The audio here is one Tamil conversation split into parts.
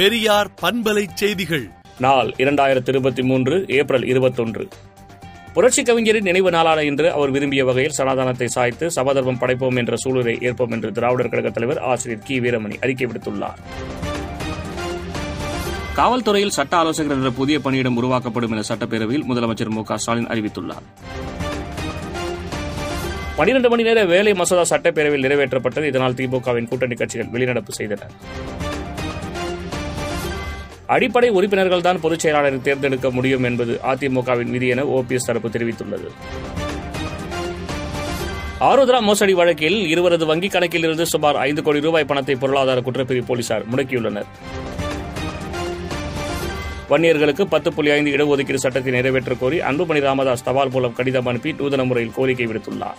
பெரியார் பண்பலை செய்திகள். நாள் இரண்டாயிரத்தி இருபத்தி மூன்று ஏப்ரல் இருபத்தொன்று. புரட்சி கவிஞரின் நினைவு நாளான இன்று அவர் விரும்பிய வகையில் சனாதனத்தை சாய்த்து சமதர்மம் படைப்போம் என்ற சூழலை ஏற்போம் என்று திராவிடர் கழக தலைவர் ஆசிரியர் கி. வீரமணி அறிக்கை விடுத்துள்ளார். காவல்துறையில் சட்ட ஆலோசகர் என்ற புதிய பணியிடம் உருவாக்கப்படும் என சட்டப்பேரவையில் முதலமைச்சர் மு க ஸ்டாலின் அறிவித்துள்ளார். பனிரெண்டு மணி நேர வேலை மசோதா சட்டப்பேரவையில் நிறைவேற்றப்பட்டது. இதனால் திமுகவின் கூட்டணி கட்சிகள் வெளிநடப்பு செய்தன. அடிப்படை உறுப்பினர்கள் தான் பொதுச் செயலாளரை தேர்ந்தெடுக்க முடியும் என்பது அதிமுகவின் விதி என ஓபிஎஸ் தரப்பு தெரிவித்துள்ளது. ஆருத்ரா மோசடி வழக்கில் இருவரது வங்கிக் கணக்கில் இருந்து சுமார் ஐந்து கோடி ரூபாய் பணத்தை பொருளாதார குற்றப்பிரிவு போலீசார் முடக்கியுள்ளனர். வன்னியர்களுக்கு பத்து புள்ளி ஐந்து இடஒதுக்கீடு சட்டத்தை நிறைவேற்றக் கோரி அன்புமணி ராமதாஸ் தபால் மூலம் கடிதம் அனுப்பி நூதன முறையில் கோரிக்கை விடுத்துள்ளார்.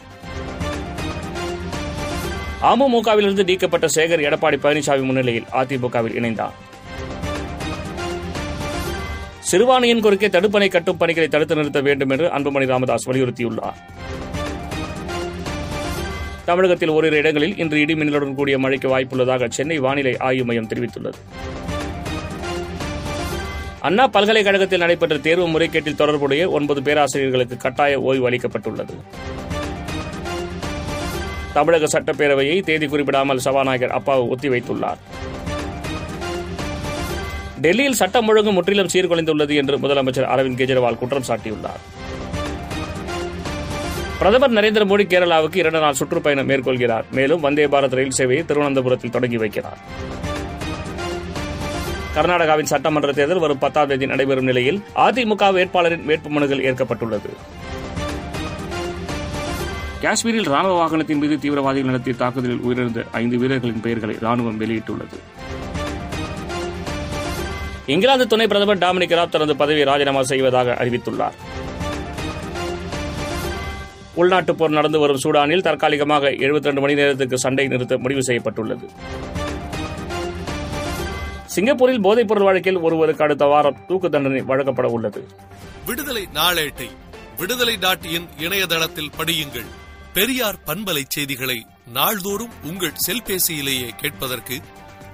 அமமுகவிலிருந்து நீக்கப்பட்ட சேகர் எடப்பாடி பழனிசாமி முன்னிலையில் அதிமுகவில் இணைந்தார். சிறுபான்மையின் குறுக்கே தடுப்பணை கட்டும் பணிகளை தடுத்து நிறுத்த வேண்டும் என்று அன்புமணி ராமதாஸ் வலியுறுத்தியுள்ளார். தமிழகத்தில் ஓரிரு இடங்களில் இன்று இடி மின்னலுடன் கூடிய மழைக்கு வாய்ப்புள்ளதாக சென்னை வானிலை ஆய்வு மையம் தெரிவித்துள்ளது. அண்ணா பல்கலைக்கழகத்தில் நடைபெற்ற தேர்வு முறைகேட்டில் தொடர்புடைய ஒன்பது பேராசிரியர்களுக்கு கட்டாய ஓய்வு அளிக்கப்பட்டுள்ளது. தமிழக சட்டப்பேரவையை தேதி குறிப்பிடாமல் சபாநாயகர் அப்பாவு ஒத்திவைத்துள்ளார். டெல்லியில் சட்டம் ஒழுங்கு முற்றிலும் சீர்குலைந்துள்ளது என்று முதலமைச்சர் அரவிந்த் கெஜ்ரிவால் குற்றம் சாட்டியுள்ளார். பிரதமர் நரேந்திர மோடி கேரளாவுக்கு இரண்டு நாள் சுற்றுப்பயணம் மேற்கொள்கிறார். மேலும் வந்தே பாரத் ரயில் சேவையை திருவனந்தபுரத்தில் தொடங்கி வைக்கிறார். கர்நாடகாவின் சட்டமன்ற தேர்தல் வரும் பத்தாம் தேதி நடைபெறும் நிலையில் அதிமுக வேட்பாளரின் வேட்புமனுகள் ஏற்கப்பட்டுள்ளது. காஷ்மீரில் ராணுவ வாகனத்தின் மீது தீவிரவாதிகள் நடத்திய தாக்குதலில் உயிரிழந்த ஐந்து வீரர்களின் பெயர்களை ராணுவம் வெளியிட்டுள்ளது. இங்கிலாந்து துணை பிரதமர் டாமினிக் ராப் தனது பதவியை ராஜினாமா செய்வதாக அறிவித்துள்ளார். உள்நாட்டுப் போர் நடந்து வரும் சூடானில் தற்காலிகமாக 72 மணி நேரத்துக்கு சண்டை நிறுத்த முடிவு செய்யப்பட்டுள்ளது. சிங்கப்பூரில் போதைப்பொருள் வழக்கில் ஒருவருக்கு அடுத்த வாரம் தூக்கு தண்டனை வழங்கப்பட உள்ளது. விடுதலை நாளேட்டை விடுதலை டாட் இன் இணையதளத்தில் படியுங்கள். பெரியார் பண்பலை செய்திகளை நாள்தோறும் உங்கள் செல்பேசியிலேயே கேட்பதற்கு